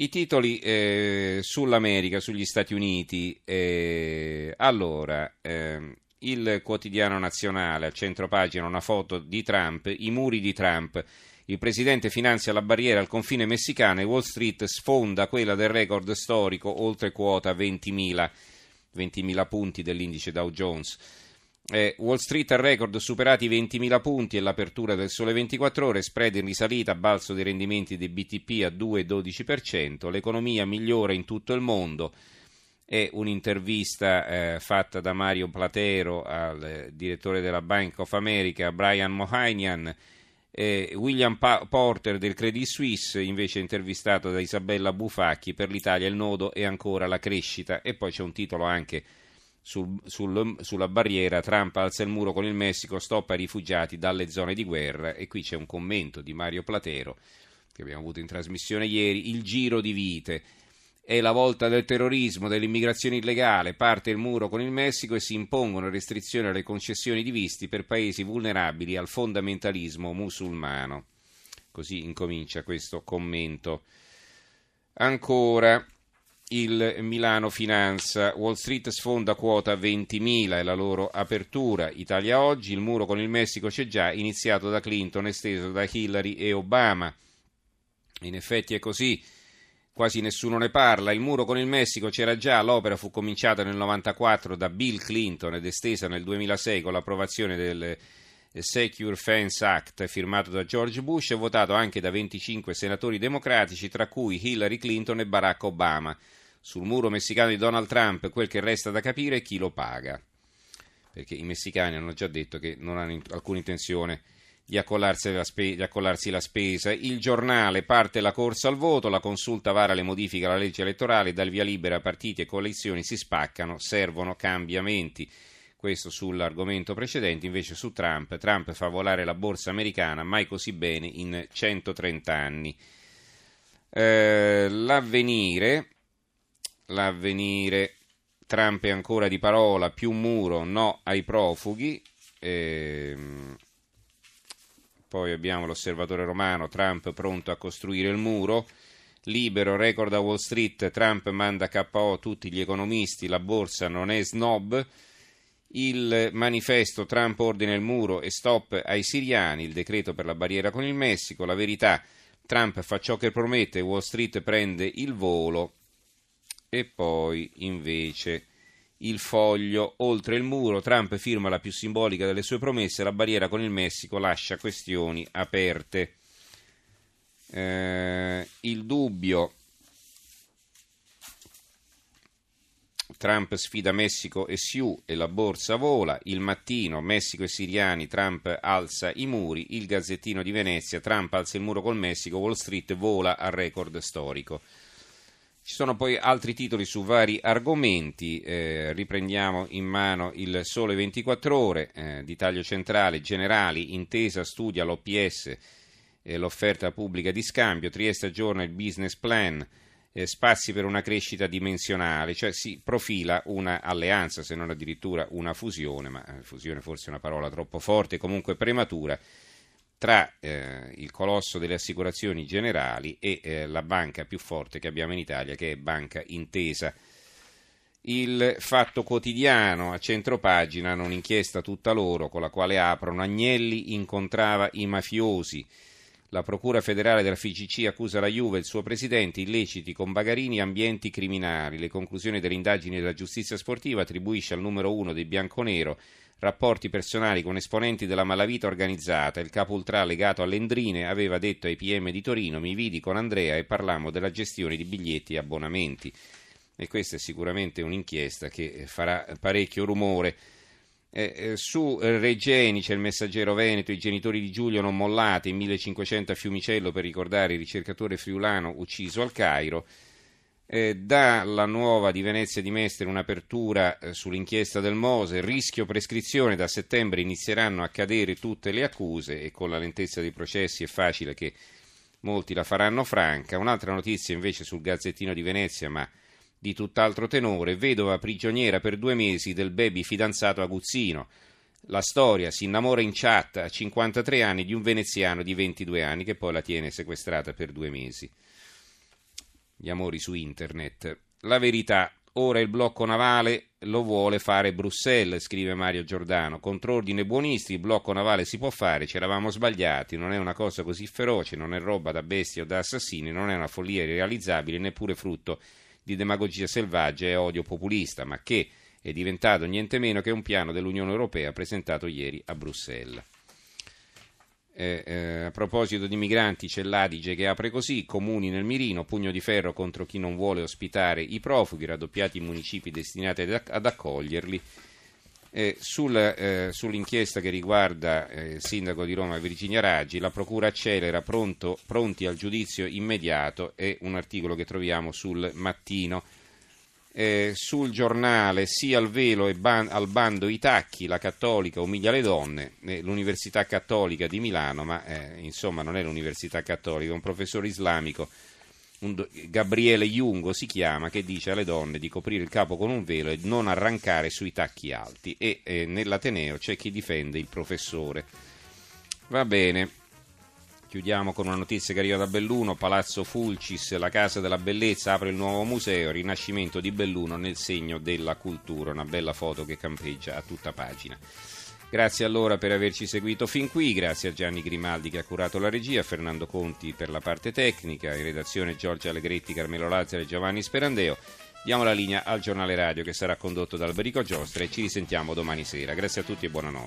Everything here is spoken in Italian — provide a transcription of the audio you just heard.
I titoli eh, sull'America, sugli Stati Uniti. Eh, allora, eh, il quotidiano nazionale, a centro pagina, una foto di Trump, i muri di Trump. Il presidente finanzia la barriera al confine messicano e Wall Street sfonda quella del record storico oltre quota 20.000, 20.000 punti dell'indice Dow Jones. Eh, Wall Street al record superati i 20.000 punti e l'apertura del sole 24 ore, spread in risalita, balzo dei rendimenti dei BTP a 2,12%, l'economia migliora in tutto il mondo. È un'intervista eh, fatta da Mario Platero al eh, direttore della Bank of America, Brian Mohanian. William pa- Porter del Credit Suisse invece intervistato da Isabella Bufacchi per l'Italia il nodo è ancora la crescita e poi c'è un titolo anche sul, sul, sulla barriera, Trump alza il muro con il Messico, stoppa i rifugiati dalle zone di guerra e qui c'è un commento di Mario Platero che abbiamo avuto in trasmissione ieri, il giro di vite. È la volta del terrorismo, dell'immigrazione illegale, parte il muro con il Messico e si impongono restrizioni alle concessioni di visti per paesi vulnerabili al fondamentalismo musulmano. Così incomincia questo commento. Ancora il Milano Finanza. Wall Street sfonda quota 20.000 è la loro apertura. Italia oggi, il muro con il Messico c'è già, iniziato da Clinton, esteso da Hillary e Obama. In effetti è così, quasi nessuno ne parla. Il muro con il Messico c'era già, l'opera fu cominciata nel 1994 da Bill Clinton ed estesa nel 2006 con l'approvazione del Secure Fence Act firmato da George Bush e votato anche da 25 senatori democratici, tra cui Hillary Clinton e Barack Obama. Sul muro messicano di Donald Trump quel che resta da capire è chi lo paga. Perché i messicani hanno già detto che non hanno alcuna intenzione di accollarsi, la spe- di accollarsi la spesa. Il giornale parte la corsa al voto, la consulta vara le modifiche alla legge elettorale, dal via libera partiti e coalizioni si spaccano, servono cambiamenti. Questo sull'argomento precedente, invece su Trump. Trump fa volare la borsa americana mai così bene in 130 anni. Eh, l'avvenire l'avvenire, Trump è ancora di parola, più muro, no ai profughi. Ehm, poi abbiamo l'osservatore romano, Trump pronto a costruire il muro. Libero, record a Wall Street, Trump manda KO tutti gli economisti, la borsa non è snob. Il manifesto, Trump ordina il muro e stop ai siriani, il decreto per la barriera con il Messico, la verità, Trump fa ciò che promette, Wall Street prende il volo, e poi invece il foglio oltre il muro. Trump firma la più simbolica delle sue promesse, la barriera con il Messico lascia questioni aperte. Eh, il dubbio. Trump sfida Messico e Sioux e la borsa vola. Il mattino, Messico e siriani, Trump alza i muri. Il Gazzettino di Venezia, Trump alza il muro col Messico, Wall Street vola al record storico. Ci sono poi altri titoli su vari argomenti, eh, riprendiamo in mano il Sole 24 ore eh, di taglio centrale, generali, intesa studia l'OPS e l'offerta pubblica di scambio, Trieste aggiorna il business plan, eh, spazi per una crescita dimensionale, cioè si profila una alleanza, se non addirittura una fusione, ma eh, fusione forse è una parola troppo forte, comunque prematura, tra eh, il colosso delle assicurazioni generali e eh, la banca più forte che abbiamo in Italia, che è Banca Intesa. Il Fatto Quotidiano a centro pagina un'inchiesta tutta loro con la quale aprono Agnelli incontrava i mafiosi. La Procura federale della FICC accusa la Juve e il suo presidente illeciti con Bagarini e ambienti criminali. Le conclusioni delle indagini della giustizia sportiva attribuisce al numero uno dei bianconero rapporti personali con esponenti della malavita organizzata. Il capo ultra legato all'Endrine aveva detto ai PM di Torino: Mi vidi con Andrea e parlammo della gestione di biglietti e abbonamenti. E questa è sicuramente un'inchiesta che farà parecchio rumore. Eh, eh, su Regeni c'è il messaggero Veneto, i genitori di Giulio non mollati, 1500 a Fiumicello per ricordare il ricercatore friulano ucciso al Cairo eh, dà nuova di Venezia di Mestre un'apertura eh, sull'inchiesta del Mose, rischio prescrizione, da settembre inizieranno a cadere tutte le accuse e con la lentezza dei processi è facile che molti la faranno franca. Un'altra notizia invece sul Gazzettino di Venezia, ma di tutt'altro tenore, vedova prigioniera per due mesi del baby fidanzato aguzzino. La storia si innamora in chat a 53 anni di un veneziano di 22 anni che poi la tiene sequestrata per due mesi. gli amori su internet. La verità, ora il blocco navale lo vuole fare Bruxelles, scrive Mario Giordano. Contro ordine buonisti, il blocco navale si può fare, ci eravamo sbagliati, non è una cosa così feroce, non è roba da bestie o da assassini, non è una follia irrealizzabile, neppure frutto di demagogia selvaggia e odio populista, ma che è diventato niente meno che un piano dell'Unione Europea presentato ieri a Bruxelles. Eh, eh, a proposito di migranti c'è l'Adige che apre così, comuni nel mirino, pugno di ferro contro chi non vuole ospitare i profughi, raddoppiati i municipi destinati ad, accoglierli. Eh, sul, eh, sull'inchiesta che riguarda eh, il sindaco di Roma Virginia Raggi, la procura accelera pronto, pronti al giudizio immediato, è un articolo che troviamo sul mattino. Eh, sul giornale sia al velo e ban- al bando i tacchi, la cattolica umilia le donne, eh, l'Università Cattolica di Milano, ma eh, insomma non è l'Università Cattolica, è un professore islamico, do- Gabriele Jungo si chiama, che dice alle donne di coprire il capo con un velo e non arrancare sui tacchi alti e eh, nell'Ateneo c'è chi difende il professore. Va bene. Chiudiamo con una notizia che arriva da Belluno, Palazzo Fulcis, la Casa della Bellezza apre il nuovo museo, Rinascimento di Belluno nel segno della cultura, una bella foto che campeggia a tutta pagina. Grazie allora per averci seguito fin qui, grazie a Gianni Grimaldi che ha curato la regia, Fernando Conti per la parte tecnica, in redazione Giorgia Allegretti, Carmelo Lazzaro e Giovanni Sperandeo. Diamo la linea al giornale radio che sarà condotto da Alberico Giostra e ci risentiamo domani sera. Grazie a tutti e buonanotte.